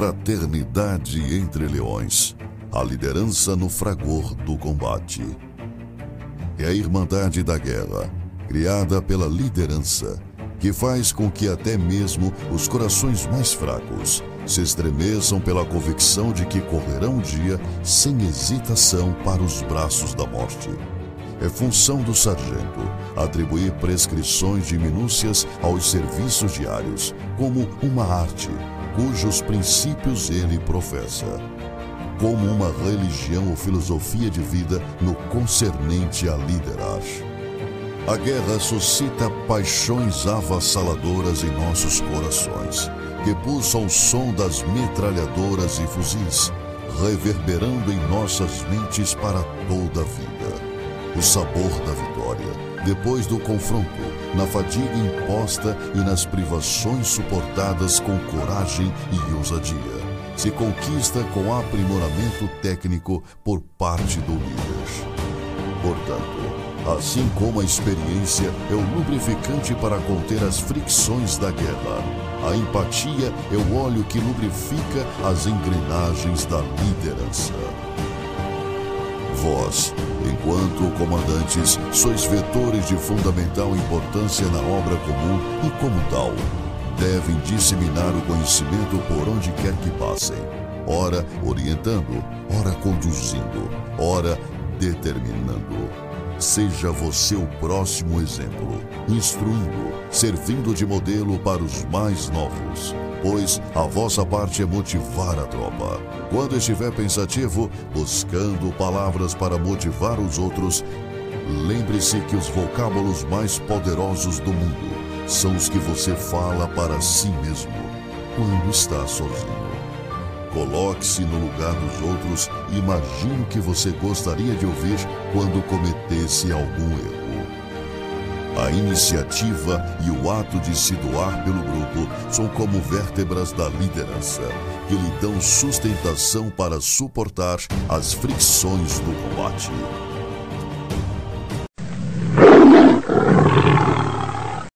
Fraternidade entre leões. A liderança no fragor do combate. É a Irmandade da Guerra, criada pela liderança, que faz com que até mesmo os corações mais fracos se estremeçam pela convicção de que correrão um dia sem hesitação para os braços da morte. É função do sargento atribuir prescrições de minúcias aos serviços diários, como uma arte, cujos princípios ele professa. Como uma religião ou filosofia de vida no concernente a liderar. A guerra suscita paixões avassaladoras em nossos corações, que pulsam o som das metralhadoras e fuzis, reverberando em nossas mentes para toda a vida. O sabor da vitória, depois do confronto, na fadiga imposta e nas privações suportadas com coragem e ousadia, se conquista com aprimoramento técnico por parte do líder. Portanto, Assim como a experiência é o lubrificante para conter as fricções da guerra, a empatia é o óleo que lubrifica as engrenagens da liderança. Vós, enquanto comandantes, sois vetores de fundamental importância na obra comum e, como tal, devem disseminar o conhecimento por onde quer que passem, ora orientando, ora conduzindo, ora determinando. Seja você o próximo exemplo, instruindo, servindo de modelo para os mais novos. Pois a vossa parte é motivar a tropa. Quando estiver pensativo, buscando palavras para motivar os outros, lembre-se que os vocábulos mais poderosos do mundo são os que você fala para si mesmo quando está sozinho. Coloque-se no lugar dos outros e imagine o que você gostaria de ouvir quando cometesse algum erro. A iniciativa e o ato de se doar pelo grupo são como vértebras da liderança, que lhe dão sustentação para suportar as fricções do combate.